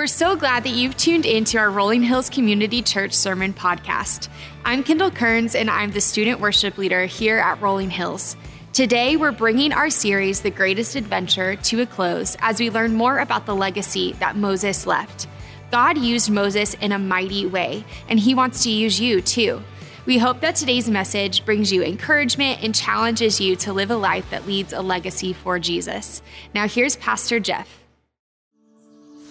We're so glad that you've tuned into our Rolling Hills Community Church Sermon Podcast. I'm Kendall Kearns, and I'm the student worship leader here at Rolling Hills. Today, we're bringing our series, The Greatest Adventure, to a close as we learn more about the legacy that Moses left. God used Moses in a mighty way, and he wants to use you too. We hope that today's message brings you encouragement and challenges you to live a life that leads a legacy for Jesus. Now, here's Pastor Jeff.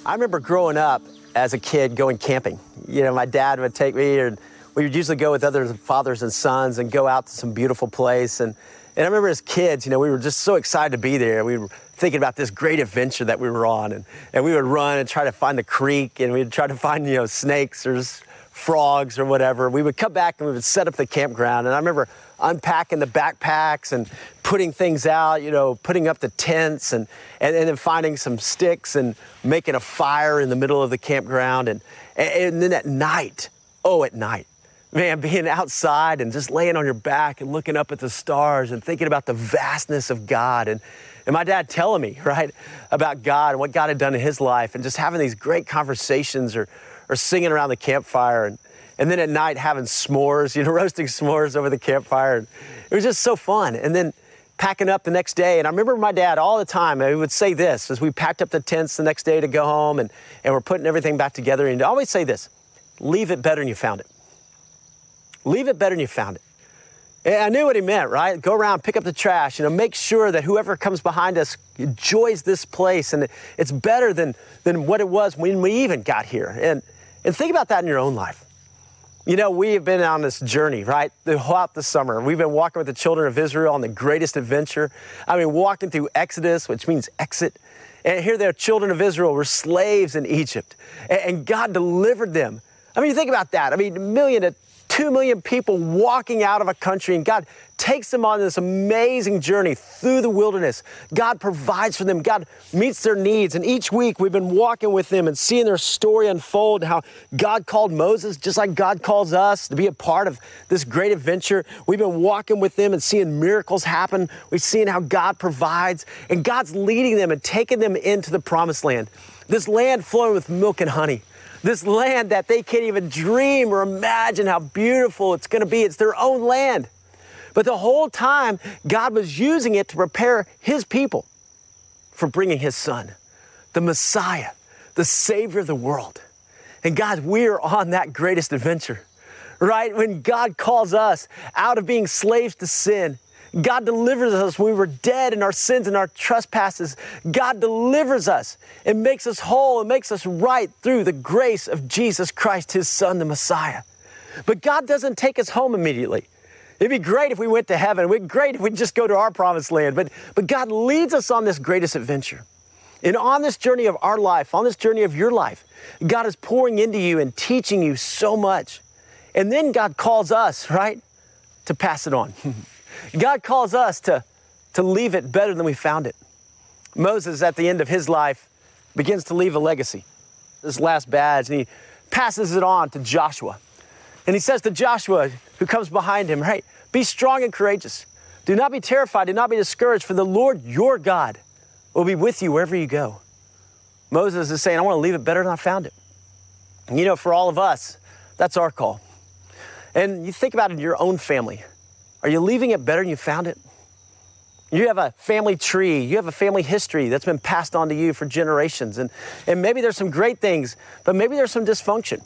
I remember growing up as a kid going camping. You know, my dad would take me, and we would usually go with other fathers and sons and go out to some beautiful place. And, and I remember as kids, you know, we were just so excited to be there. We were thinking about this great adventure that we were on. And, and we would run and try to find the creek, and we'd try to find, you know, snakes or frogs or whatever. We would come back and we would set up the campground. And I remember unpacking the backpacks and putting things out, you know, putting up the tents and, and, and then finding some sticks and making a fire in the middle of the campground. And, and then at night, oh, at night, man, being outside and just laying on your back and looking up at the stars and thinking about the vastness of God. And, and my dad telling me, right, about God and what God had done in his life and just having these great conversations or, or singing around the campfire. And, and then at night having s'mores, you know, roasting s'mores over the campfire. It was just so fun. And then packing up the next day. And I remember my dad all the time, he would say this as we packed up the tents the next day to go home and, and we're putting everything back together. And he'd always say this leave it better than you found it. Leave it better than you found it. And I knew what he meant, right? Go around, pick up the trash, you know, make sure that whoever comes behind us enjoys this place and it's better than, than what it was when we even got here. And, and think about that in your own life. You know, we have been on this journey, right, throughout the summer. We've been walking with the children of Israel on the greatest adventure. I mean, walking through Exodus, which means exit. And here, the children of Israel were slaves in Egypt, and God delivered them. I mean, think about that. I mean, a million to two million people walking out of a country, and God takes them on this amazing journey through the wilderness. God provides for them, God meets their needs. And each week we've been walking with them and seeing their story unfold, how God called Moses, just like God calls us, to be a part of this great adventure. We've been walking with them and seeing miracles happen. We've seen how God provides, and God's leading them and taking them into the promised land. This land flowing with milk and honey this land that they can't even dream or imagine how beautiful it's going to be. It's their own land. But the whole time, God was using it to prepare His people for bringing His Son, the Messiah, the Savior of the world. And God, we're on that greatest adventure, right? When God calls us out of being slaves to sin God delivers us we were dead in our sins and our trespasses. God delivers us and makes us whole and makes us right through the grace of Jesus Christ, His Son, the Messiah. But God doesn't take us home immediately. It'd be great if we went to heaven. It'd be great if we'd just go to our promised land. But, but God leads us on this greatest adventure. And on this journey of our life, on this journey of your life, God is pouring into you and teaching you so much. And then God calls us, right, to pass it on. God calls us to, to leave it better than we found it. Moses, at the end of his life, begins to leave a legacy, this last badge, and he passes it on to Joshua. And he says to Joshua, who comes behind him, Hey, be strong and courageous. Do not be terrified, do not be discouraged, for the Lord your God will be with you wherever you go. Moses is saying, I want to leave it better than I found it. And you know, for all of us, that's our call. And you think about it in your own family. Are you leaving it better than you found it? You have a family tree, you have a family history that's been passed on to you for generations. And, and maybe there's some great things, but maybe there's some dysfunction.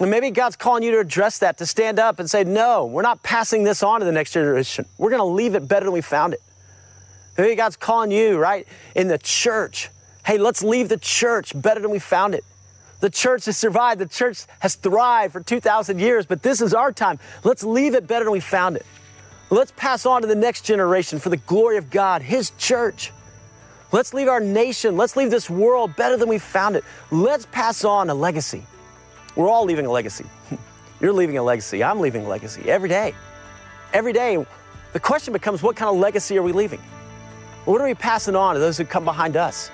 And maybe God's calling you to address that, to stand up and say, No, we're not passing this on to the next generation. We're going to leave it better than we found it. Maybe God's calling you, right, in the church. Hey, let's leave the church better than we found it. The church has survived, the church has thrived for 2,000 years, but this is our time. Let's leave it better than we found it. Let's pass on to the next generation for the glory of God, His church. Let's leave our nation, let's leave this world better than we found it. Let's pass on a legacy. We're all leaving a legacy. You're leaving a legacy. I'm leaving a legacy every day. Every day, the question becomes what kind of legacy are we leaving? What are we passing on to those who come behind us?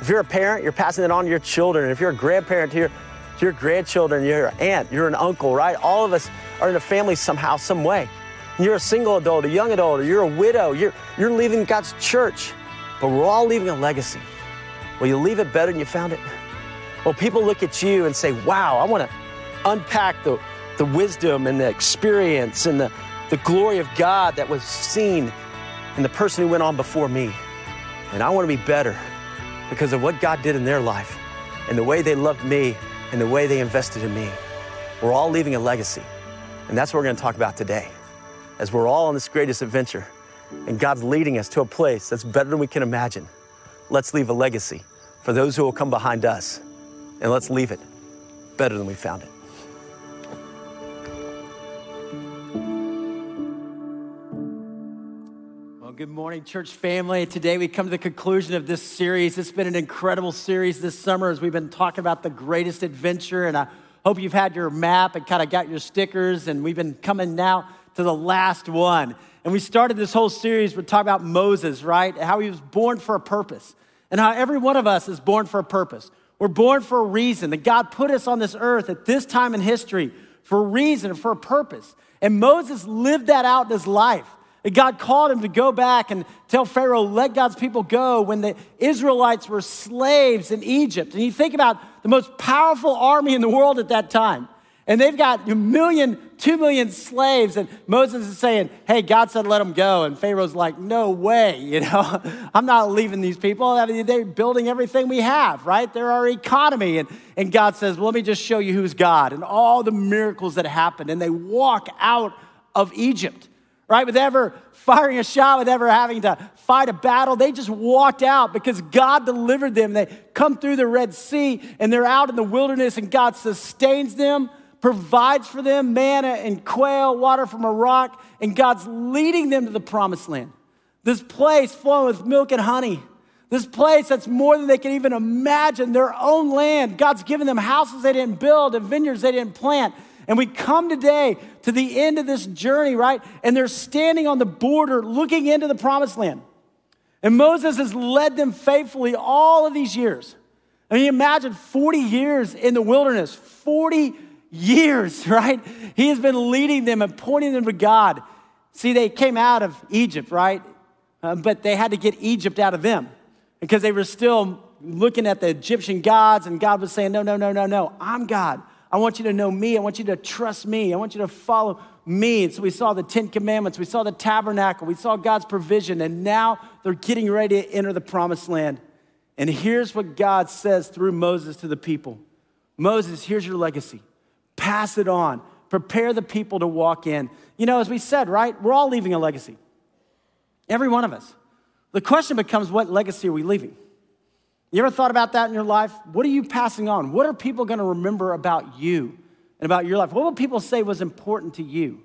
If you're a parent, you're passing it on to your children. If you're a grandparent to your, to your grandchildren, you're an aunt, you're an uncle, right? All of us are in a family somehow, some way. You're a single adult, a young adult, or you're a widow. You're, you're leaving God's church, but we're all leaving a legacy. Will you leave it better than you found it? Well, people look at you and say, wow, I want to unpack the, the wisdom and the experience and the, the glory of God that was seen in the person who went on before me. And I want to be better because of what God did in their life and the way they loved me and the way they invested in me. We're all leaving a legacy. And that's what we're going to talk about today. As we're all on this greatest adventure and God's leading us to a place that's better than we can imagine, let's leave a legacy for those who will come behind us. And let's leave it better than we found it. Well, good morning, church family. Today we come to the conclusion of this series. It's been an incredible series this summer as we've been talking about the greatest adventure. And I hope you've had your map and kind of got your stickers. And we've been coming now to the last one. And we started this whole series, we're talking about Moses, right? How he was born for a purpose. And how every one of us is born for a purpose. We're born for a reason. That God put us on this earth at this time in history for a reason, for a purpose. And Moses lived that out in his life. And God called him to go back and tell Pharaoh, let God's people go when the Israelites were slaves in Egypt. And you think about the most powerful army in the world at that time. And they've got a million, two million slaves. And Moses is saying, Hey, God said, let them go. And Pharaoh's like, No way. You know, I'm not leaving these people. I mean, they're building everything we have, right? They're our economy. And, and God says, well, Let me just show you who's God and all the miracles that happened. And they walk out of Egypt right? With ever firing a shot, with ever having to fight a battle. They just walked out because God delivered them. They come through the Red Sea and they're out in the wilderness and God sustains them, provides for them manna and quail, water from a rock, and God's leading them to the promised land. This place flowing with milk and honey. This place that's more than they can even imagine, their own land. God's given them houses they didn't build and vineyards they didn't plant. And we come today to the end of this journey, right? And they're standing on the border looking into the promised land. And Moses has led them faithfully all of these years. I mean, imagine 40 years in the wilderness, 40 years, right? He has been leading them and pointing them to God. See, they came out of Egypt, right? Uh, but they had to get Egypt out of them because they were still looking at the Egyptian gods, and God was saying, No, no, no, no, no, I'm God. I want you to know me. I want you to trust me. I want you to follow me. And so we saw the Ten Commandments, we saw the tabernacle, we saw God's provision, and now they're getting ready to enter the promised land. And here's what God says through Moses to the people Moses, here's your legacy. Pass it on. Prepare the people to walk in. You know, as we said, right? We're all leaving a legacy. Every one of us. The question becomes what legacy are we leaving? You ever thought about that in your life? What are you passing on? What are people going to remember about you and about your life? What will people say was important to you?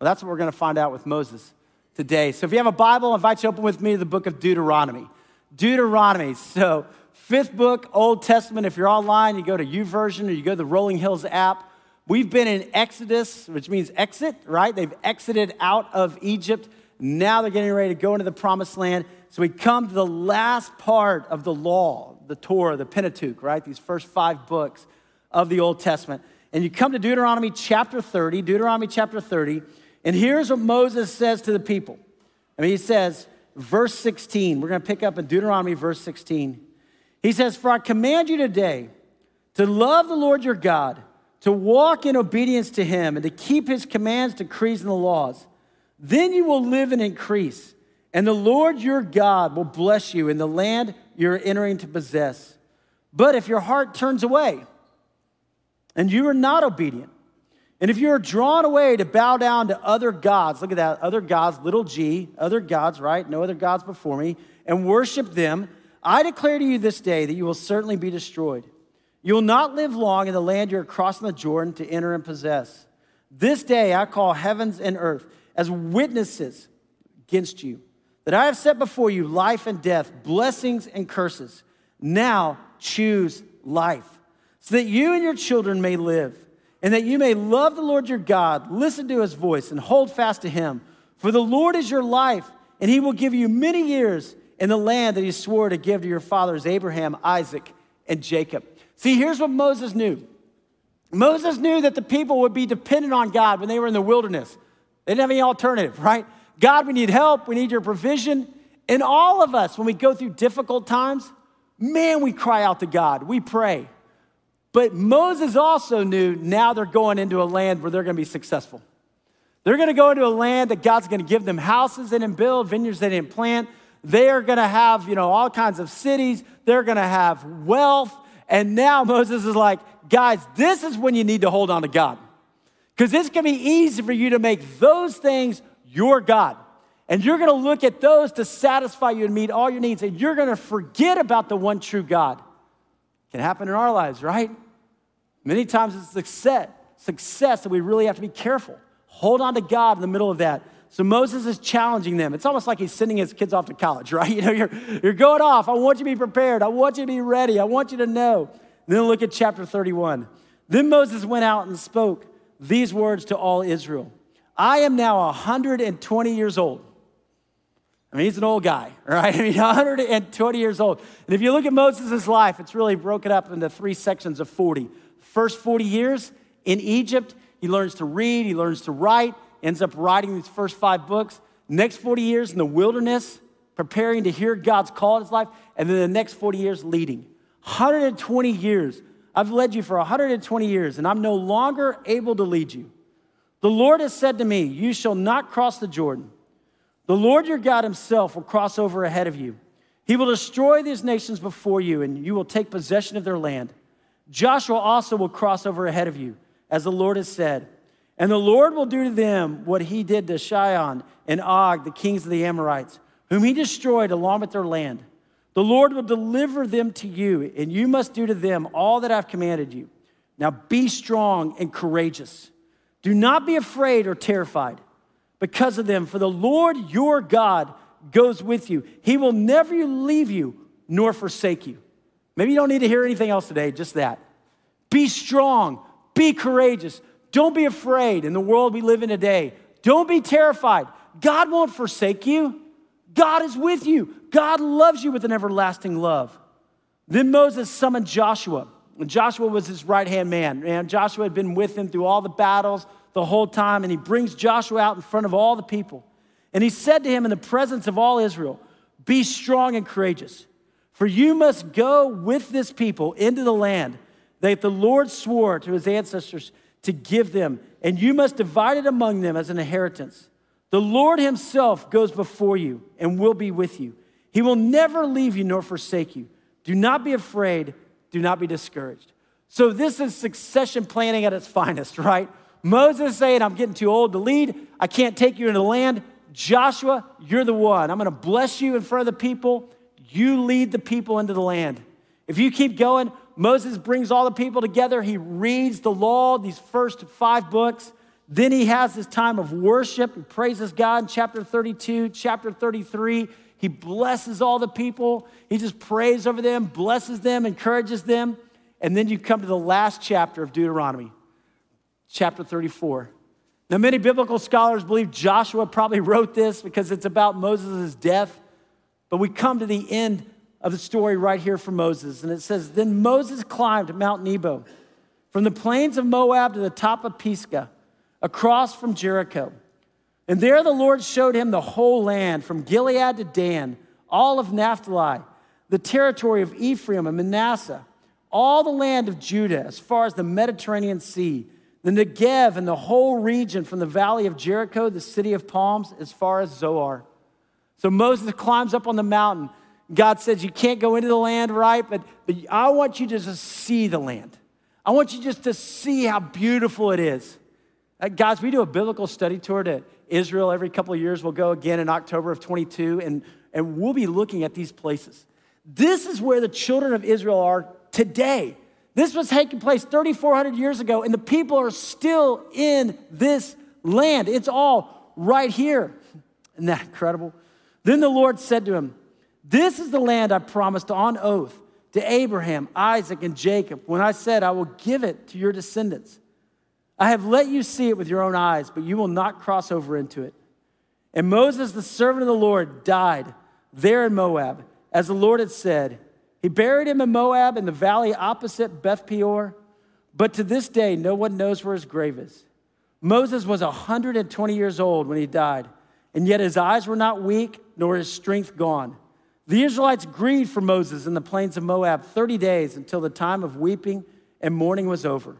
Well, that's what we're going to find out with Moses today. So if you have a Bible, I invite you to open with me to the book of Deuteronomy. Deuteronomy. So, fifth book, Old Testament. If you're online, you go to YouVersion or you go to the Rolling Hills app. We've been in Exodus, which means exit, right? They've exited out of Egypt. Now they're getting ready to go into the promised land. So we come to the last part of the law, the Torah, the Pentateuch, right? These first five books of the Old Testament. And you come to Deuteronomy chapter 30, Deuteronomy chapter 30, and here's what Moses says to the people. I mean, he says, verse 16, we're going to pick up in Deuteronomy, verse 16. He says, For I command you today to love the Lord your God, to walk in obedience to him, and to keep his commands, decrees, and the laws. Then you will live and increase and the Lord your God will bless you in the land you're entering to possess. But if your heart turns away and you are not obedient, and if you are drawn away to bow down to other gods, look at that, other gods, little g, other gods, right? No other gods before me, and worship them, I declare to you this day that you will certainly be destroyed. You will not live long in the land you're crossing the Jordan to enter and possess. This day I call heavens and earth as witnesses against you that I have set before you life and death, blessings and curses. Now choose life, so that you and your children may live, and that you may love the Lord your God, listen to his voice, and hold fast to him. For the Lord is your life, and he will give you many years in the land that he swore to give to your fathers, Abraham, Isaac, and Jacob. See, here's what Moses knew Moses knew that the people would be dependent on God when they were in the wilderness. They didn't have any alternative, right? God, we need help. We need your provision. And all of us, when we go through difficult times, man, we cry out to God. We pray. But Moses also knew now they're going into a land where they're going to be successful. They're going to go into a land that God's going to give them houses they didn't build, vineyards they didn't plant. They are going to have, you know, all kinds of cities. They're going to have wealth. And now Moses is like, guys, this is when you need to hold on to God. Because it's going to be easy for you to make those things your God. And you're going to look at those to satisfy you and meet all your needs. And you're going to forget about the one true God. Can happen in our lives, right? Many times it's success, success that we really have to be careful. Hold on to God in the middle of that. So Moses is challenging them. It's almost like he's sending his kids off to college, right? You know, you're, you're going off. I want you to be prepared. I want you to be ready. I want you to know. And then look at chapter 31. Then Moses went out and spoke these words to all Israel I am now 120 years old. I mean, he's an old guy, right? I mean, 120 years old. And if you look at Moses' life, it's really broken up into three sections of 40. First 40 years in Egypt, he learns to read, he learns to write, ends up writing these first five books. Next 40 years in the wilderness, preparing to hear God's call in his life. And then the next 40 years leading. 120 years. I've led you for 120 years, and I'm no longer able to lead you. The Lord has said to me, You shall not cross the Jordan. The Lord your God himself will cross over ahead of you. He will destroy these nations before you, and you will take possession of their land. Joshua also will cross over ahead of you as the Lord has said. And the Lord will do to them what he did to Sihon and Og, the kings of the Amorites, whom he destroyed along with their land. The Lord will deliver them to you, and you must do to them all that I've commanded you. Now be strong and courageous. Do not be afraid or terrified because of them, for the Lord your God goes with you. He will never leave you nor forsake you. Maybe you don't need to hear anything else today, just that. Be strong be courageous. Don't be afraid in the world we live in today. Don't be terrified. God won't forsake you. God is with you. God loves you with an everlasting love. Then Moses summoned Joshua. And Joshua was his right hand man. And Joshua had been with him through all the battles the whole time. And he brings Joshua out in front of all the people. And he said to him in the presence of all Israel, Be strong and courageous, for you must go with this people into the land that the Lord swore to his ancestors to give them, and you must divide it among them as an inheritance. The Lord himself goes before you and will be with you. He will never leave you nor forsake you. Do not be afraid, do not be discouraged. So, this is succession planning at its finest, right? Moses saying, I'm getting too old to lead. I can't take you into the land. Joshua, you're the one. I'm going to bless you in front of the people. You lead the people into the land. If you keep going, Moses brings all the people together. He reads the law, these first five books. Then he has this time of worship. He praises God in chapter 32, chapter 33. He blesses all the people. He just prays over them, blesses them, encourages them. And then you come to the last chapter of Deuteronomy, chapter 34. Now, many biblical scholars believe Joshua probably wrote this because it's about Moses' death. But we come to the end of the story right here from Moses. And it says Then Moses climbed Mount Nebo from the plains of Moab to the top of Pisgah, across from Jericho. And there the Lord showed him the whole land, from Gilead to Dan, all of Naphtali, the territory of Ephraim and Manasseh, all the land of Judah, as far as the Mediterranean Sea, the Negev and the whole region from the valley of Jericho, the city of palms, as far as Zoar. So Moses climbs up on the mountain God says you can't go into the land, right? But, but I want you to just see the land. I want you just to see how beautiful it is. Uh, guys, we do a biblical study tour to Israel every couple of years. We'll go again in October of 22, and, and we'll be looking at these places. This is where the children of Israel are today. This was taking place 3,400 years ago, and the people are still in this land. It's all right here. Isn't that incredible? Then the Lord said to him, this is the land I promised on oath to Abraham, Isaac, and Jacob when I said, I will give it to your descendants. I have let you see it with your own eyes, but you will not cross over into it. And Moses, the servant of the Lord, died there in Moab, as the Lord had said. He buried him in Moab in the valley opposite Beth Peor, but to this day, no one knows where his grave is. Moses was 120 years old when he died, and yet his eyes were not weak, nor his strength gone. The Israelites grieved for Moses in the plains of Moab 30 days until the time of weeping and mourning was over.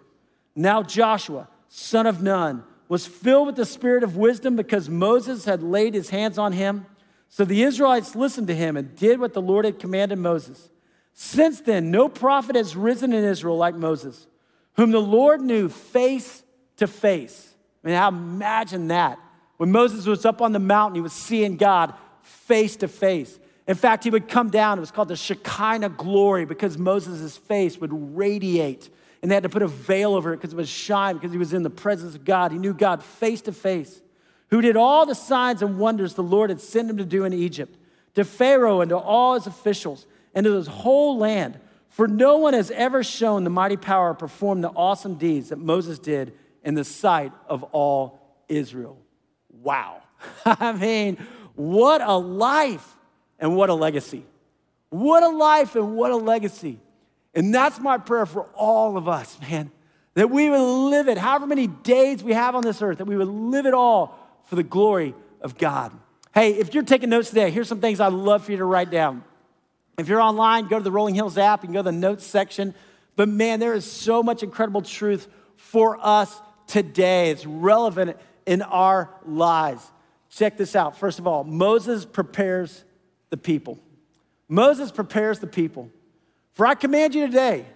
Now Joshua, son of Nun, was filled with the spirit of wisdom because Moses had laid his hands on him. So the Israelites listened to him and did what the Lord had commanded Moses. Since then, no prophet has risen in Israel like Moses, whom the Lord knew face to face. I mean, how imagine that. When Moses was up on the mountain, he was seeing God face to face. In fact, he would come down, it was called the Shekinah glory because Moses' face would radiate. And they had to put a veil over it because it was shine, because he was in the presence of God. He knew God face to face, who did all the signs and wonders the Lord had sent him to do in Egypt, to Pharaoh and to all his officials, and to his whole land. For no one has ever shown the mighty power or performed the awesome deeds that Moses did in the sight of all Israel. Wow. I mean, what a life and what a legacy. What a life and what a legacy. And that's my prayer for all of us, man, that we would live it, however many days we have on this earth, that we would live it all for the glory of God. Hey, if you're taking notes today, here's some things I'd love for you to write down. If you're online, go to the Rolling Hills app, and go to the notes section. But man, there is so much incredible truth for us today. It's relevant in our lives. Check this out. First of all, Moses prepares the people. Moses prepares the people. For I command you today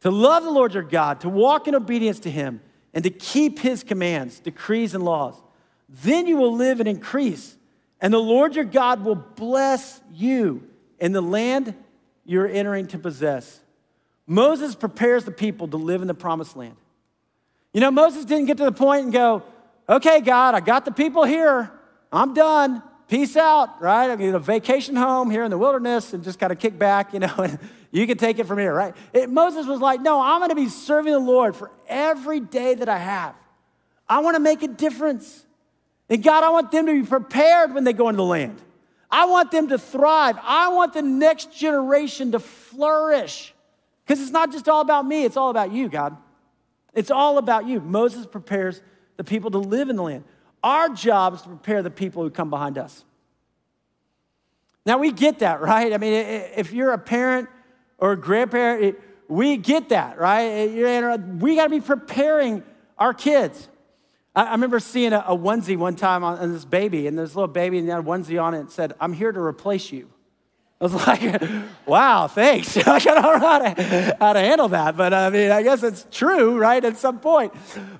to love the Lord your God, to walk in obedience to him, and to keep his commands, decrees, and laws. Then you will live and increase, and the Lord your God will bless you in the land you're entering to possess. Moses prepares the people to live in the promised land. You know, Moses didn't get to the point and go, okay, God, I got the people here. I'm done. Peace out, right? I'm going to vacation home here in the wilderness and just kind of kick back, you know, and you can take it from here, right? It, Moses was like, no, I'm going to be serving the Lord for every day that I have. I want to make a difference. And God, I want them to be prepared when they go into the land. I want them to thrive. I want the next generation to flourish. Because it's not just all about me, it's all about you, God. It's all about you. Moses prepares the people to live in the land. Our job is to prepare the people who come behind us. Now, we get that, right? I mean, if you're a parent or a grandparent, we get that, right? We got to be preparing our kids. I remember seeing a, onesie one time on, this baby, and this little baby, and had a onesie on it and said, I'm here to replace you. I was like, wow, thanks. I don't know how to, how to handle that, but I mean, I guess it's true, right, at some point.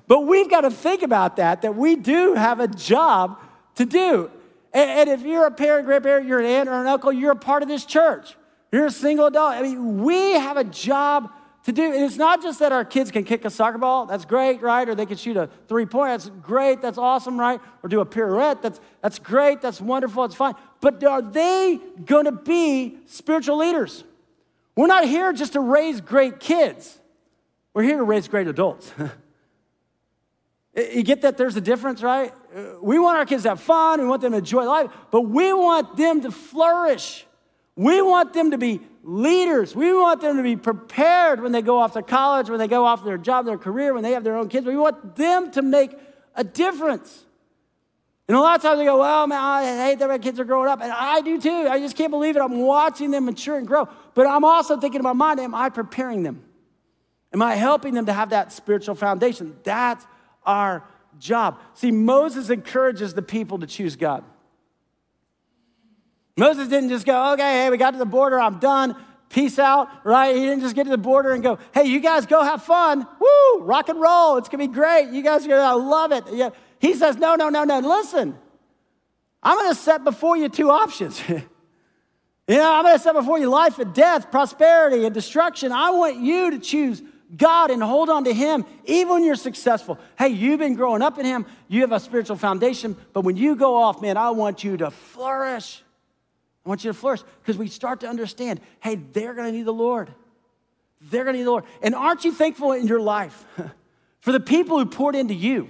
But we've got to think about that, that we do have a job to do. And, and if you're a parent, grandparent, you're an aunt or an uncle, you're a part of this church. You're a single adult. I mean, we have a job to do. And it's not just that our kids can kick a soccer ball, that's great, right? Or they can shoot a three point, that's great, that's awesome, right? Or do a pirouette, that's, that's great, that's wonderful, it's fine. But are they gonna be spiritual leaders? We're not here just to raise great kids, we're here to raise great adults. you get that there's a difference, right? We want our kids to have fun, we want them to enjoy life, but we want them to flourish. We want them to be leaders. We want them to be prepared when they go off to college, when they go off their job, their career, when they have their own kids. We want them to make a difference. And a lot of times they go, well, man, I hate that my kids are growing up. And I do too. I just can't believe it. I'm watching them mature and grow. But I'm also thinking in my mind, am I preparing them? Am I helping them to have that spiritual foundation? That's our job. See, Moses encourages the people to choose God. Moses didn't just go, okay, hey, we got to the border, I'm done, peace out, right? He didn't just get to the border and go, hey, you guys go have fun, woo, rock and roll, it's gonna be great, you guys are gonna love it. Yeah. He says, no, no, no, no, listen, I'm gonna set before you two options. you know, I'm gonna set before you life and death, prosperity and destruction. I want you to choose God and hold on to Him even when you're successful. Hey, you've been growing up in Him, you have a spiritual foundation, but when you go off, man, I want you to flourish. I want you to flourish because we start to understand hey, they're going to need the Lord. They're going to need the Lord. And aren't you thankful in your life for the people who poured into you?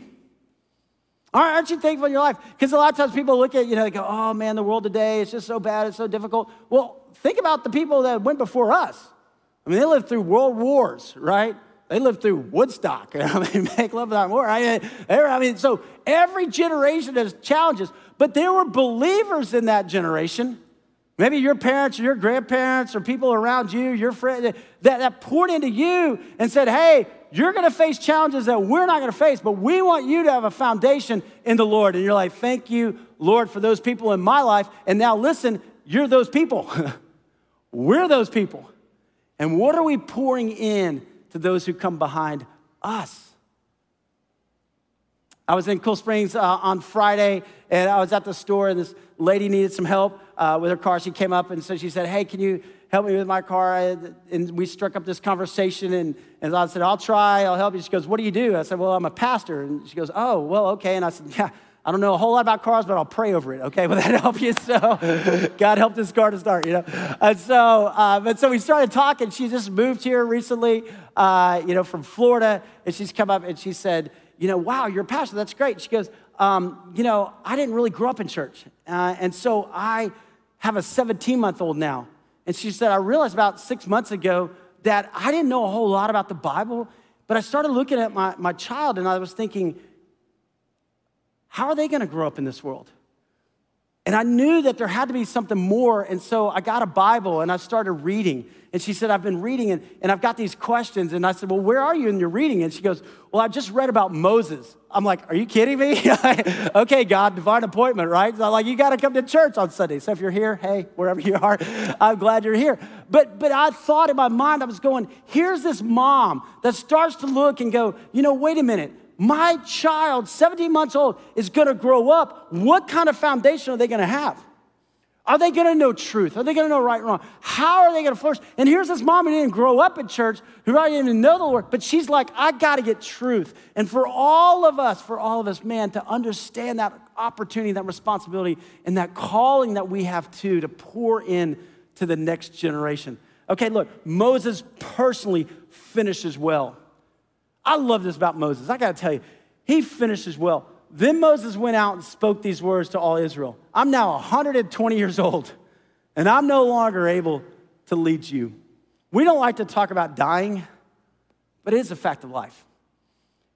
Aren't you thankful in your life? Because a lot of times people look at, you know, they go, oh man, the world today is just so bad, it's so difficult. Well, think about the people that went before us. I mean, they lived through world wars, right? They lived through Woodstock. I mean, make love without war. I mean, I mean, so every generation has challenges, but there were believers in that generation Maybe your parents or your grandparents or people around you, your friends, that, that poured into you and said, hey, you're gonna face challenges that we're not gonna face, but we want you to have a foundation in the Lord. And you're like, thank you, Lord, for those people in my life. And now listen, you're those people. we're those people. And what are we pouring in to those who come behind us? I was in Cool Springs uh, on Friday, and I was at the store, and this lady needed some help uh, with her car. She came up and so she said, Hey, can you help me with my car? And we struck up this conversation, and, and I said, I'll try, I'll help you. She goes, What do you do? I said, Well, I'm a pastor. And she goes, Oh, well, okay. And I said, Yeah. I don't know a whole lot about cars, but I'll pray over it. Okay, will that help you? So, God help this car to start, you know. And so, uh, but so we started talking. She just moved here recently, uh, you know, from Florida, and she's come up and she said, you know, wow, you're a pastor. That's great. She goes, um, you know, I didn't really grow up in church. Uh, and so I have a 17 month old now. And she said, I realized about six months ago that I didn't know a whole lot about the Bible, but I started looking at my, my child and I was thinking, how are they going to grow up in this world? And I knew that there had to be something more. And so I got a Bible and I started reading. And she said, I've been reading and, and I've got these questions. And I said, Well, where are you in your reading? And she goes, Well, I just read about Moses. I'm like, Are you kidding me? okay, God, divine appointment, right? So I'm like, You got to come to church on Sunday. So if you're here, hey, wherever you are, I'm glad you're here. But, but I thought in my mind, I was going, Here's this mom that starts to look and go, You know, wait a minute my child, 17 months old, is gonna grow up, what kind of foundation are they gonna have? Are they gonna know truth? Are they gonna know right and wrong? How are they gonna flourish? And here's this mom who didn't grow up in church, who probably didn't even know the Lord, but she's like, I gotta get truth. And for all of us, for all of us, man, to understand that opportunity, that responsibility, and that calling that we have to, to pour in to the next generation. Okay, look, Moses personally finishes well. I love this about Moses. I got to tell you, he finishes well. Then Moses went out and spoke these words to all Israel I'm now 120 years old, and I'm no longer able to lead you. We don't like to talk about dying, but it is a fact of life.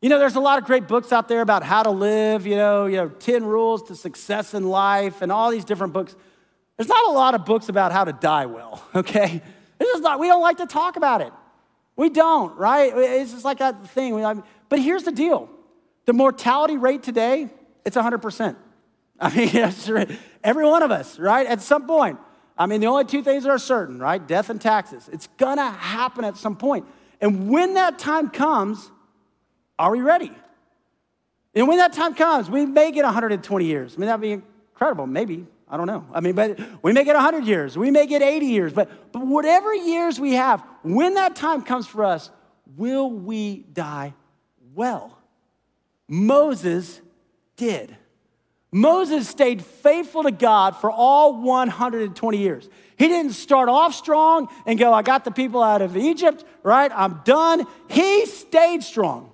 You know, there's a lot of great books out there about how to live, you know, you know, 10 rules to success in life and all these different books. There's not a lot of books about how to die well, okay? This is not, we don't like to talk about it. We don't, right? It's just like that thing. But here's the deal the mortality rate today, it's 100%. I mean, every one of us, right? At some point. I mean, the only two things that are certain, right? Death and taxes. It's gonna happen at some point. And when that time comes, are we ready? And when that time comes, we may get 120 years. I mean, that'd be incredible, maybe. I don't know. I mean, but we may get 100 years, we may get 80 years, but, but whatever years we have, when that time comes for us, will we die well? Moses did. Moses stayed faithful to God for all 120 years. He didn't start off strong and go, I got the people out of Egypt, right? I'm done. He stayed strong.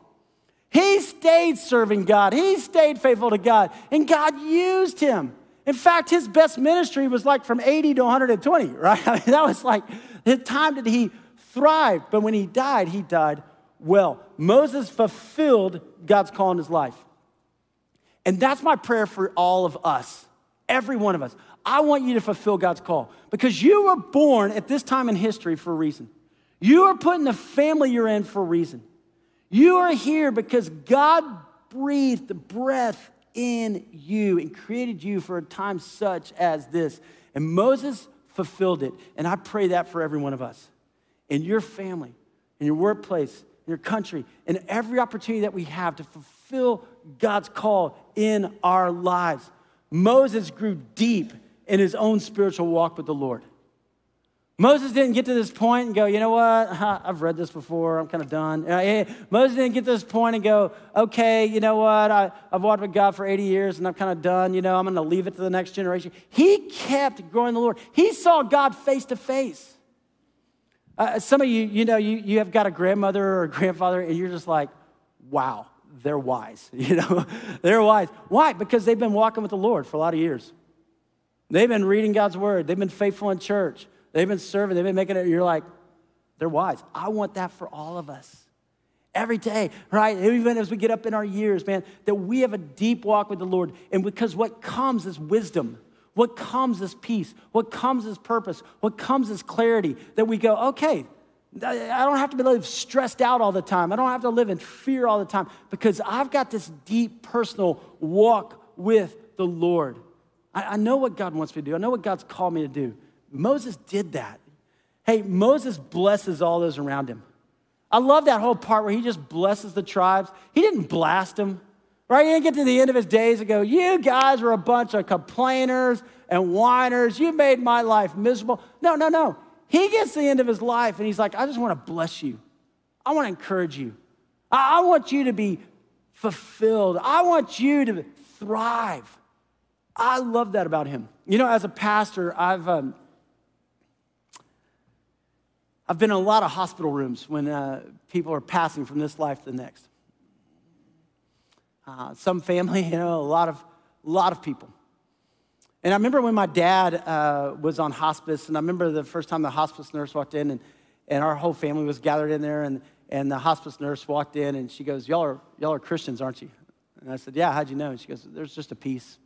He stayed serving God. He stayed faithful to God. And God used him. In fact, his best ministry was like from 80 to 120, right? I mean, that was like the time that he thrived. But when he died, he died well. Moses fulfilled God's call in his life. And that's my prayer for all of us, every one of us. I want you to fulfill God's call because you were born at this time in history for a reason. You are put in the family you're in for a reason. You are here because God breathed the breath in you and created you for a time such as this. And Moses fulfilled it. And I pray that for every one of us in your family, in your workplace, in your country, in every opportunity that we have to fulfill God's call in our lives. Moses grew deep in his own spiritual walk with the Lord. Moses didn't get to this point and go, you know what? I've read this before. I'm kind of done. Moses didn't get to this point and go, okay, you know what? I, have walked with God for 80 years and I'm kind of done. You know, I'm going to leave it to the next generation. He kept growing the Lord. He saw God face to face. Uh, some of you, you know, you, you have got a grandmother or a grandfather and you're just like, wow, they're wise. You know, they're wise. Why? Because they've been walking with the Lord for a lot of years. They've been reading God's word. They've been faithful in church. They've been serving, they've been making it. You're like, they're wise. I want that for all of us. Every day, right? Even as we get up in our years, man, that we have a deep walk with the Lord. And because what comes is wisdom. What comes is peace. What comes is purpose. What comes is clarity that we go, okay, I don't have to live stressed out all the time. I don't have to live in fear all the time because I've got this deep personal walk with the Lord. I, I know what God wants me to do, I know what God's called me to do. Moses did that. Hey, Moses blesses all those around him. I love that whole part where he just blesses the tribes. He didn't blast them, right? He didn't get to the end of his days and go, You guys are a bunch of complainers and whiners. You made my life miserable. No, no, no. He gets to the end of his life and he's like, I just want to bless you. I want to encourage you. I want you to be fulfilled. I want you to thrive. I love that about him. You know, as a pastor, I've. Um, I've been in a lot of hospital rooms when uh, people are passing from this life to the next. Uh, some family, you know, a lot of, lot of people. And I remember when my dad uh, was on hospice, and I remember the first time the hospice nurse walked in, and, and our whole family was gathered in there, and, and the hospice nurse walked in, and she goes, y'all are, y'all are Christians, aren't you? And I said, yeah, how'd you know? And she goes, there's just a peace.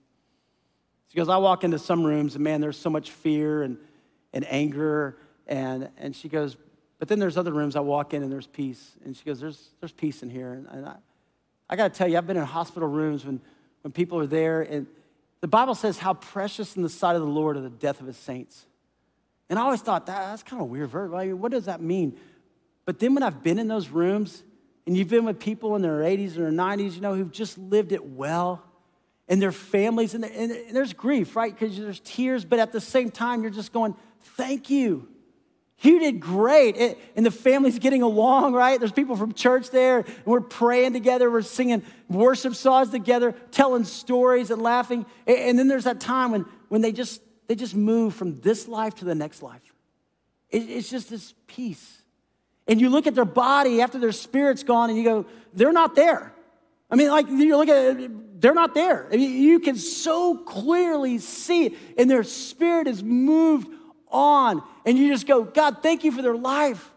She goes, I walk into some rooms, and man, there's so much fear and, and anger and, and she goes, but then there's other rooms I walk in and there's peace. And she goes, there's, there's peace in here. And, and I, I got to tell you, I've been in hospital rooms when, when people are there. And the Bible says how precious in the sight of the Lord are the death of his saints. And I always thought, that, that's kind of a weird mean, what does that mean? But then when I've been in those rooms and you've been with people in their 80s or 90s, you know, who've just lived it well, and their families, and, and there's grief, right? Because there's tears, but at the same time, you're just going, thank you. You did great. and the family's getting along, right? There's people from church there. And we're praying together. We're singing worship songs together, telling stories and laughing. And, then there's that time when, when they, just, they just move from this life to the next life. it's just this peace. And you look at their body after their spirit's gone and you go, they're not there. I mean, like you look at it, they're not there. I mean, you can so clearly see it, and their spirit is moved on and you just go, God, thank you for their life.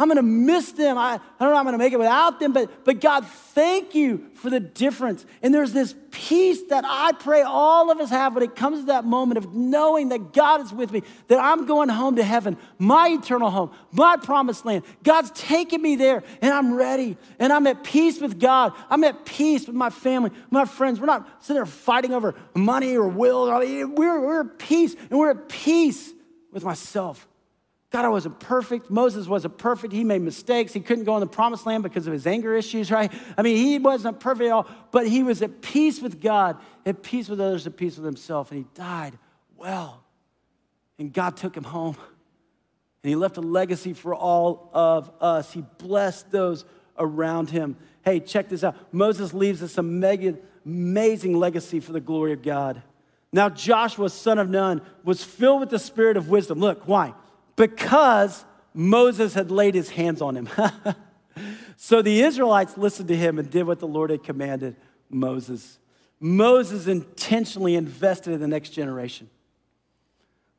I'm gonna miss them. I, I don't know I'm gonna make it without them, but, but God, thank you for the difference. And there's this peace that I pray all of us have when it comes to that moment of knowing that God is with me, that I'm going home to heaven, my eternal home, my promised land. God's taking me there, and I'm ready, and I'm at peace with God. I'm at peace with my family, my friends. We're not sitting there fighting over money or will. We're, we're at peace, and we're at peace with myself. God, I wasn't perfect. Moses wasn't perfect. He made mistakes. He couldn't go in the promised land because of his anger issues, right? I mean, he wasn't perfect at all, but he was at peace with God, at peace with others, at peace with himself, and he died well. And God took him home, and he left a legacy for all of us. He blessed those around him. Hey, check this out. Moses leaves us a mega, amazing legacy for the glory of God. Now, Joshua, son of Nun, was filled with the spirit of wisdom. Look, why? Because Moses had laid his hands on him. so the Israelites listened to him and did what the Lord had commanded Moses. Moses intentionally invested in the next generation.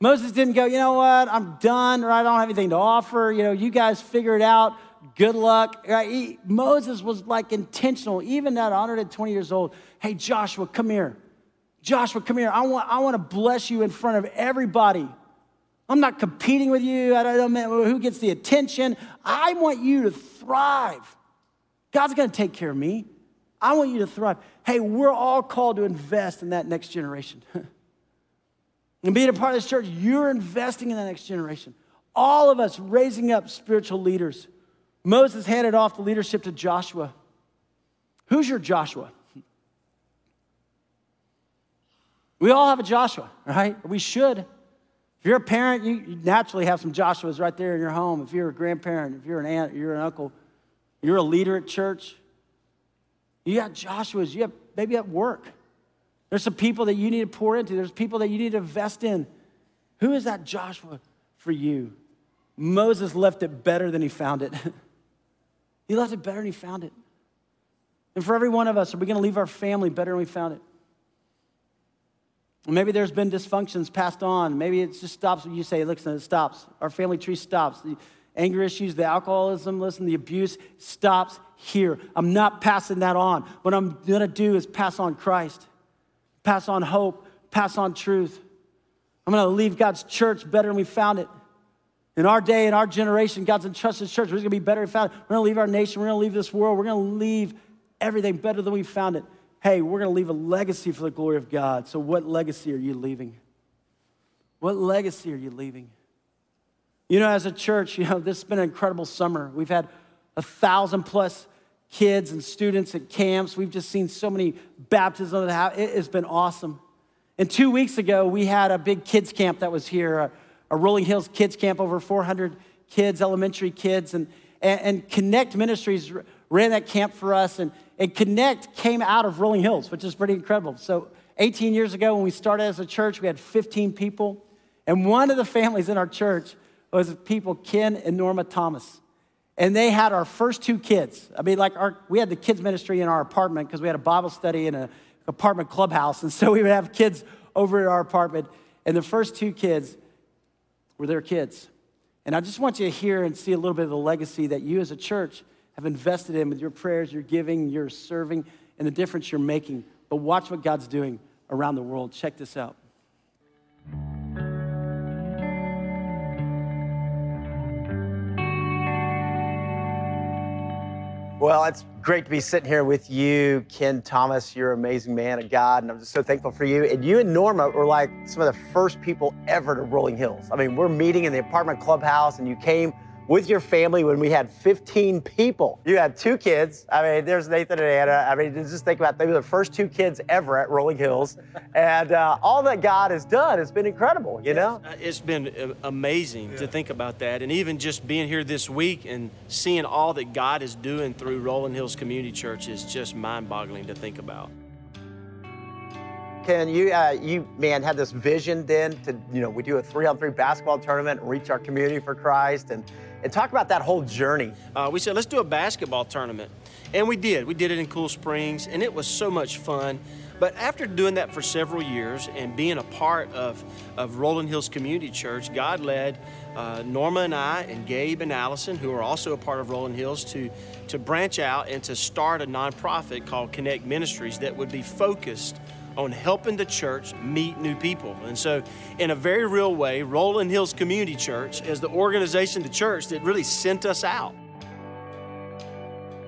Moses didn't go, you know what, I'm done, or I don't have anything to offer. You know, you guys figure it out. Good luck. He, Moses was like intentional, even at 120 years old. Hey, Joshua, come here. Joshua, come here. I want, I want to bless you in front of everybody. I'm not competing with you. I don't know who gets the attention. I want you to thrive. God's going to take care of me. I want you to thrive. Hey, we're all called to invest in that next generation. and being a part of this church, you're investing in the next generation. All of us raising up spiritual leaders. Moses handed off the leadership to Joshua. Who's your Joshua? We all have a Joshua, right? We should. If you're a parent, you, you, naturally have some Joshuas right there in your home. If you're a grandparent, if you're an aunt, you're an uncle, you're a leader at church, you got Joshuas, you have maybe at work. There's some people that you need to pour into, there's people that you need to invest in. Who is that Joshua for you? Moses left it better than he found it. he left it better than he found it. And for every one of us, are we going to leave our family better than we found it? Maybe there's been dysfunctions passed on. Maybe it just stops you say, listen, it stops. Our family tree stops. The anger issues, the alcoholism, listen, the abuse stops here. I'm not passing that on. What I'm going to do is pass on Christ, pass on hope, pass on truth. I'm going to leave God's church better than we found it. In our day, in our generation, God's entrusted church. We're going to be better than found it. We're going to leave our nation. We're going to leave this world. We're going to leave everything better than we found it. Hey, we're going to leave a legacy for the glory of God. So, what legacy are you leaving? What legacy are you leaving? You know, as a church, you know, this has been an incredible summer. We've had a thousand plus kids and students at camps. We've just seen so many baptisms. It has been awesome. And two weeks ago, we had a big kids camp that was here, a, a Rolling Hills kids camp, over 400 kids, elementary kids. And, and, and, Connect Ministries ran that camp for us. And, and Connect came out of Rolling Hills, which is pretty incredible. So 18 years ago, when we started as a church, we had 15 people. And one of the families in our church was people, Ken and Norma Thomas. And they had our first two kids. I mean, like, our, we had the kids' ministry in our apartment because we had a Bible study in an apartment clubhouse. And so we would have kids over at our apartment. And the first two kids were their kids. And I just want you to hear and see a little bit of the legacy that you as a church have invested in with your prayers, your giving, your serving, and the difference you're making. But watch what God's doing around the world. Check this out. Well, it's great to be sitting here with you, Ken Thomas. You're an amazing man of God, and I'm just so thankful for you. And you and Norma were like some of the first people ever to Rolling Hills. I mean, we're meeting in the apartment clubhouse, and you came with your family when we had 15 people. You had two kids. I mean, there's Nathan and Anna. I mean, just think about they were the first two kids ever at Rolling Hills, and uh, all that God has done has been incredible. You know, uh, it's been uh, amazing yeah. to think about that, and even just being here this week and seeing all that God is doing through Rolling Hills Community Church is just mind-boggling to think about. Ken, you, uh, you, man, had this vision then to, you know, we do a three-on-three basketball tournament and reach our community for Christ, and and talk about that whole journey. Uh, we said, let's do a basketball tournament. And we did. We did it in Cool Springs, and it was so much fun. But after doing that for several years and being a part of, of Rolling Hills Community Church, God led uh, Norma and I and Gabe and Allison, who are also a part of Rolling Hills, to, to branch out and to start a nonprofit called Connect Ministries that would be focused on helping the church meet new people. And so, in a very real way, Rolling Hills Community Church is the organization, the church that really sent us out.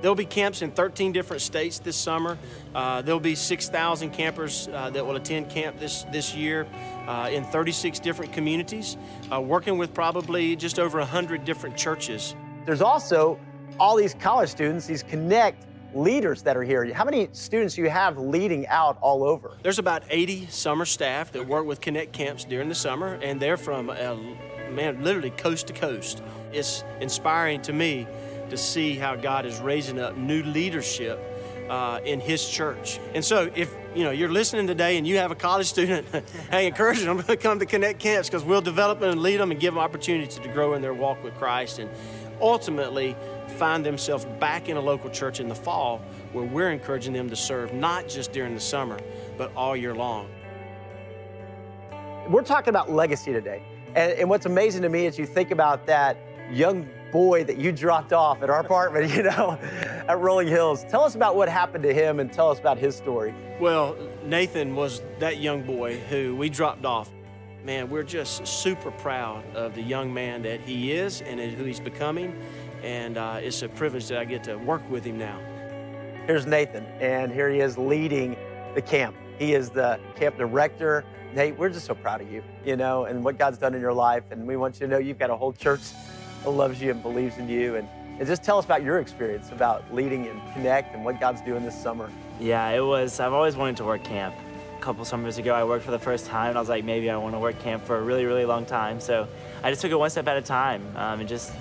There'll be camps in 13 different states this summer. Uh, there'll be 6,000 campers uh, that will attend camp this, this year uh, in 36 different communities, uh, working with probably just over 100 different churches. There's also all these college students, these Connect leaders that are here. How many students do you have leading out all over? There's about 80 summer staff that work with Connect camps during the summer, and they're from, uh, man, literally coast to coast. It's inspiring to me to see how God is raising up new leadership uh, in His church. And so, if you know you're listening today and you have a college student, hey, encourage them to come to Connect camps because we'll develop them and lead them and give them opportunities to grow in their walk with Christ and ultimately find themselves back in a local church in the fall where we're encouraging them to serve not just during the summer, but all year long. We're talking about legacy today. And, and what's amazing to me is you think about that young boy that you dropped off at our apartment, you know, at Rolling Hills. Tell us about what happened to him and tell us about his story. Well, Nathan was that young boy who we dropped off. Man, we're just super proud of the young man that he is and who he's becoming and uh, it's a privilege that I get to work with him now. Here's Nathan, and here he is leading the camp. He is the camp director. Nate, we're just so proud of you, you know, and what God's done in your life. And we want you to know you've got a whole church that loves you and believes in you. And, and just tell us about your experience about leading and Connect and what God's doing this summer. Yeah, it was, I've always wanted to work camp. A couple summers ago, I worked for the first time, and I was like, maybe I want to work camp for a really, really long time. So I just took it one step at a time um, and just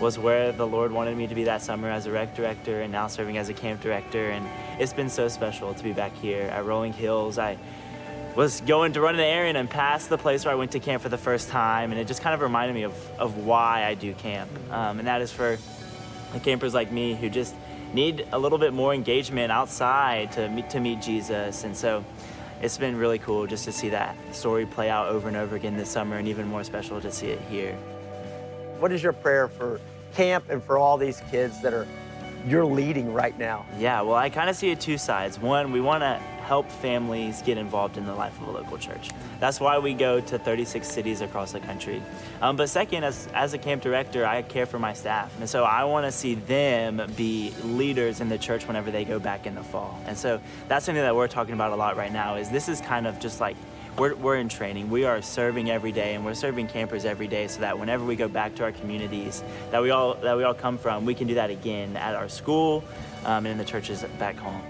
was where the Lord wanted me to be that summer as a rec director and now serving as a camp director. And it's been so special to be back here at Rolling Hills. I was going to run an errand and pass the place where I went to camp for the first time, and it just kind of reminded me of, of why I do camp. Um, and that is for campers like me who just need a little bit more engagement outside to meet, to meet Jesus. And so it's been really cool just to see that story play out over and over again this summer, and even more special to see it here. What is your prayer for camp and for all these kids that are you're leading right now? Yeah, well, I kind of see it two sides. One, we want to help families get involved in the life of a local church. That's why we go to 36 cities across the country. Um, but second, as, as a camp director, I care for my staff. And so I want to see them be leaders in the church whenever they go back in the fall. And so that's something that we're talking about a lot right now is this is kind of just like we're, we're in training. We are serving every day, and we're serving campers every day, so that whenever we go back to our communities that we all that we all come from, we can do that again at our school um, and in the churches back home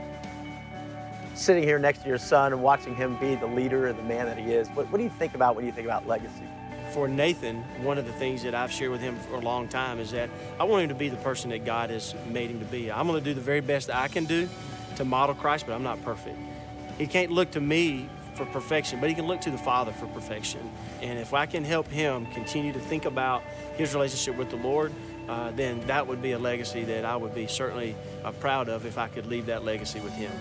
sitting here next to your son and watching him be the leader and the man that he is, what, what do you think about when you think about legacy? For Nathan, one of the things that I've shared with him for a long time is that I want him to be the person that God has made him to be. I'm going to do the very best I can do to model Christ, but I'm not perfect. He can't look to me for perfection, but he can look to the Father for perfection. And if I can help him continue to think about his relationship with the Lord, uh, then that would be a legacy that I would be certainly uh, proud of if I could leave that legacy with him.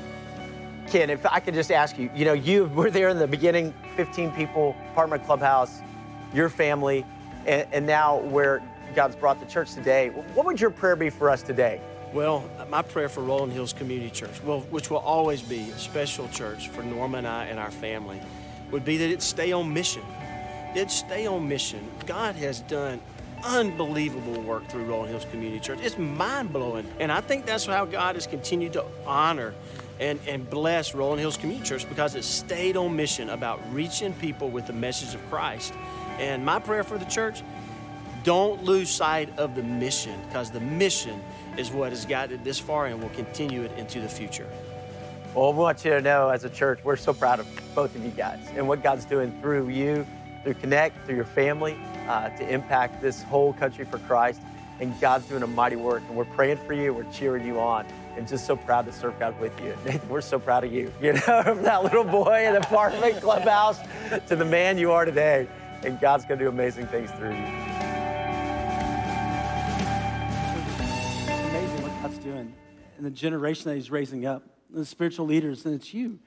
Ken, if I could just ask you, you know, you were there in the beginning, 15 people, apartment clubhouse, your family, and, and now where God's brought the church today. What would your prayer be for us today? Well, my prayer for Rolling Hills Community Church, well, which will always be a special church for Norma and I and our family, would be that it stay on mission. It stay on mission. God has done unbelievable work through Rolling Hills Community Church. It's mind blowing. And I think that's how God has continued to honor and, and bless Rolling Hills Community Church because it stayed on mission about reaching people with the message of Christ. And my prayer for the church, don't lose sight of the mission because the mission is what has gotten it this far and will continue it into the future. Well, we want you to know as a church, we're so proud of both of you guys and what God's doing through you, through Connect, through your family, uh, to impact this whole country for Christ. And God's doing a mighty work, and we're praying for you, we're cheering you on and just so proud to serve God with you. Nathan, we're so proud of you. You know, from that little boy in the apartment clubhouse to the man you are today. And God's going to do amazing things through you. Doing and the generation that He's raising up, the spiritual leaders, and it's you.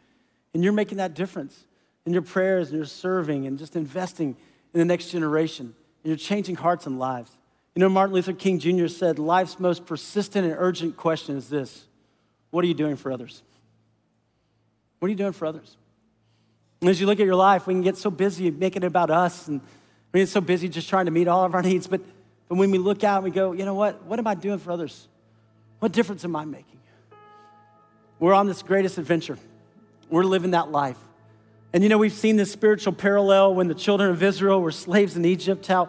And you're making that difference in your prayers and your serving and just investing in the next generation. And you're changing hearts and lives. You know, Martin Luther King Jr. said, Life's most persistent and urgent question is this What are you doing for others? What are you doing for others? And as you look at your life, we can get so busy making it about us, and we get so busy just trying to meet all of our needs. But, but when we look out and we go, you know what? What am I doing for others? What difference am I making? We're on this greatest adventure. We're living that life. And you know, we've seen this spiritual parallel when the children of Israel were slaves in Egypt, how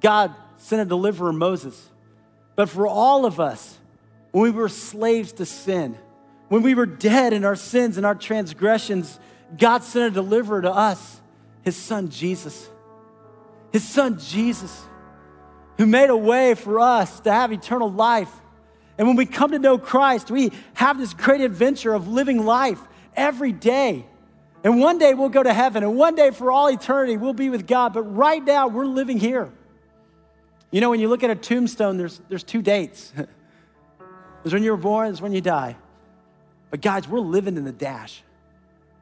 God sent a deliverer, Moses. But for all of us, when we were slaves to sin, when we were dead in our sins and our transgressions, God sent a deliverer to us, his son Jesus. His son Jesus, who made a way for us to have eternal life. And when we come to know Christ, we have this great adventure of living life every day. And one day we'll go to heaven, and one day for all eternity we'll be with God. But right now we're living here. You know, when you look at a tombstone, there's, there's two dates. there's when you were born, there's when you die. But guys, we're living in the dash.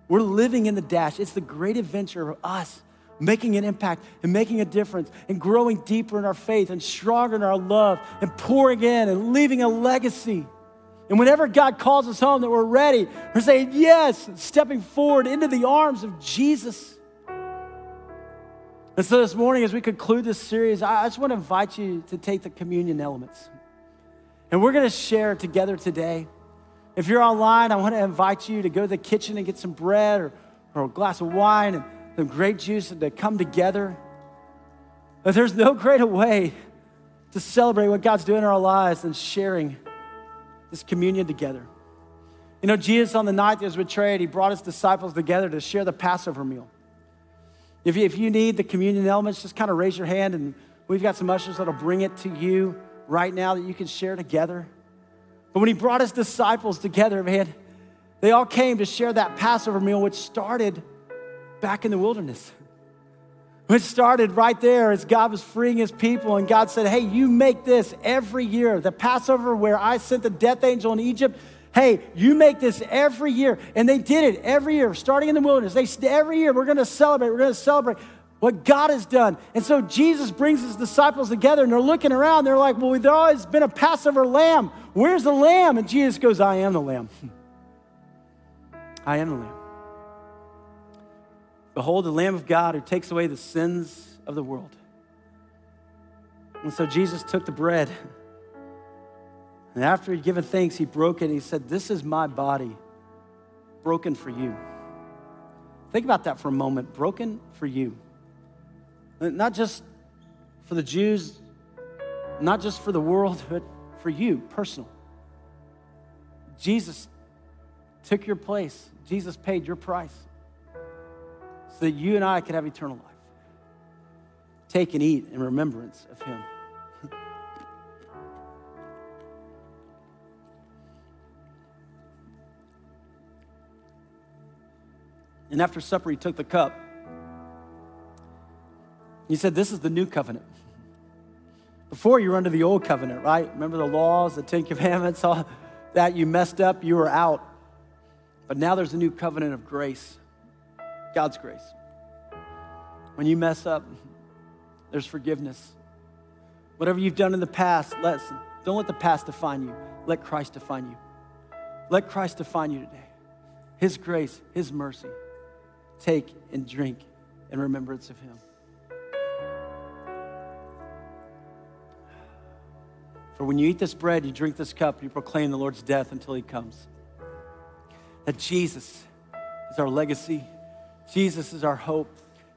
We're living in the dash. It's the great adventure of us making an impact and making a difference and growing deeper in our faith and stronger in our love and pouring in and leaving a legacy. And whenever God calls us home, that we're ready, we're saying yes, stepping forward into the arms of Jesus. And so this morning, as we conclude this series, I just want to invite you to take the communion elements. And we're going to share together today. If you're online, I want to invite you to go to the kitchen and get some bread or, or a glass of wine and some grape juice and to come together. But there's no greater way to celebrate what God's doing in our lives than sharing this communion together. You know, Jesus on the night that he was betrayed, he brought his disciples together to share the Passover meal. If you, if you need the communion elements, just kind of raise your hand and we've got some ushers that'll bring it to you right now that you can share together. But when he brought his disciples together, man, they all came to share that Passover meal, which started back in the wilderness. Which started right there as God was freeing his people, and God said, Hey, you make this every year. The Passover where I sent the death angel in Egypt, hey, you make this every year. And they did it every year, starting in the wilderness. They every year we're going to celebrate, we're going to celebrate. what God has done. And so Jesus brings his disciples together and they're looking around. They're like, Well, there's always been a Passover lamb. Where's the lamb? And Jesus goes, I am the lamb. I am the lamb. Behold, the Lamb of God who takes away the sins of the world. And so Jesus took the bread. And after he'd given thanks, he broke it and he said, This is my body, broken for you. Think about that for a moment broken for you. Not just for the Jews, not just for the world, but for you, personal. Jesus took your place, Jesus paid your price so that you and I could have eternal life. Take and eat in remembrance of him. and after supper, he took the cup. He said, This is the new covenant. Before you were under the old covenant, right? Remember the laws, the Ten Commandments, all that you messed up, you were out. But now there's a new covenant of grace, God's grace. When you mess up, there's forgiveness. Whatever you've done in the past, listen, don't let the past define you. Let Christ define you. Let Christ define you today. His grace, His mercy. Take and drink in remembrance of Him. For when you eat this bread, you drink this cup, you proclaim the Lord's death until he comes. That Jesus is our legacy, Jesus is our hope,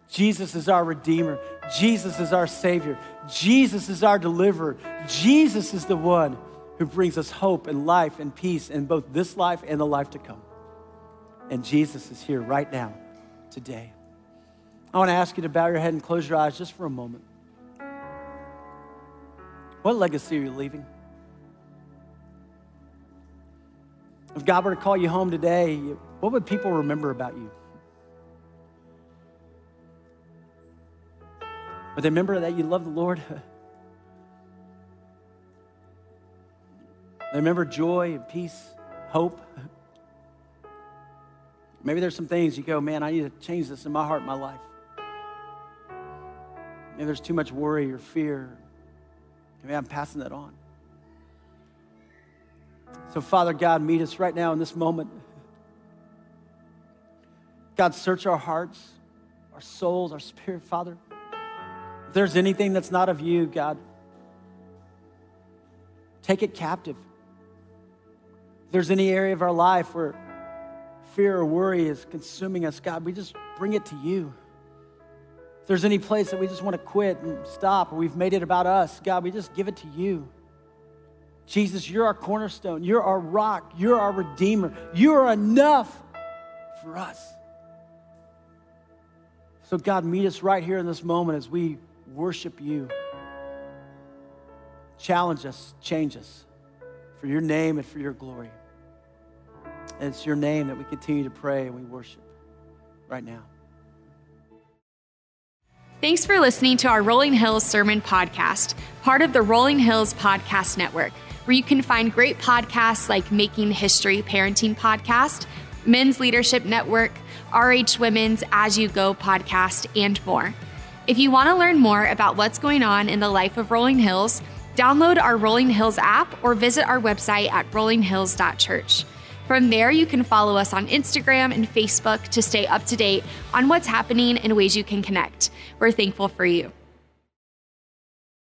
Jesus is our Redeemer, Jesus is our Savior, Jesus is our deliverer, Jesus is the one who brings us hope and life and peace in both this life and the life to come. And Jesus is here right now, today. I want to ask you to bow your head and close your eyes just for a moment. What legacy are you leaving? If God were to call you home today, what would people remember about you? Would they remember that you love the Lord? they remember joy and peace, hope. Maybe there's some things you go, man, I need to change this in my heart, my life. Maybe there's too much worry or fear, Maybe I'm passing that on. So, Father God, meet us right now in this moment. God, search our hearts, our souls, our spirit, Father. If there's anything that's not of you, God, take it captive. If there's any area of our life where fear or worry is consuming us, God, we just bring it to you. If there's any place that we just want to quit and stop, or we've made it about us, God, we just give it to you. Jesus, you're our cornerstone. You're our rock. You're our redeemer. You are enough for us. So, God, meet us right here in this moment as we worship you. Challenge us, change us for your name and for your glory. And it's your name that we continue to pray and we worship right now. Thanks for listening to our Rolling Hills Sermon Podcast, part of the Rolling Hills Podcast Network, where you can find great podcasts like Making History Parenting Podcast, Men's Leadership Network, RH Women's As You Go podcast, and more. If you want to learn more about what's going on in the life of Rolling Hills, download our Rolling Hills app or visit our website at rollinghills.church. From there, you can follow us on Instagram and Facebook to stay up to date on what's happening and ways you can connect. We're thankful for you.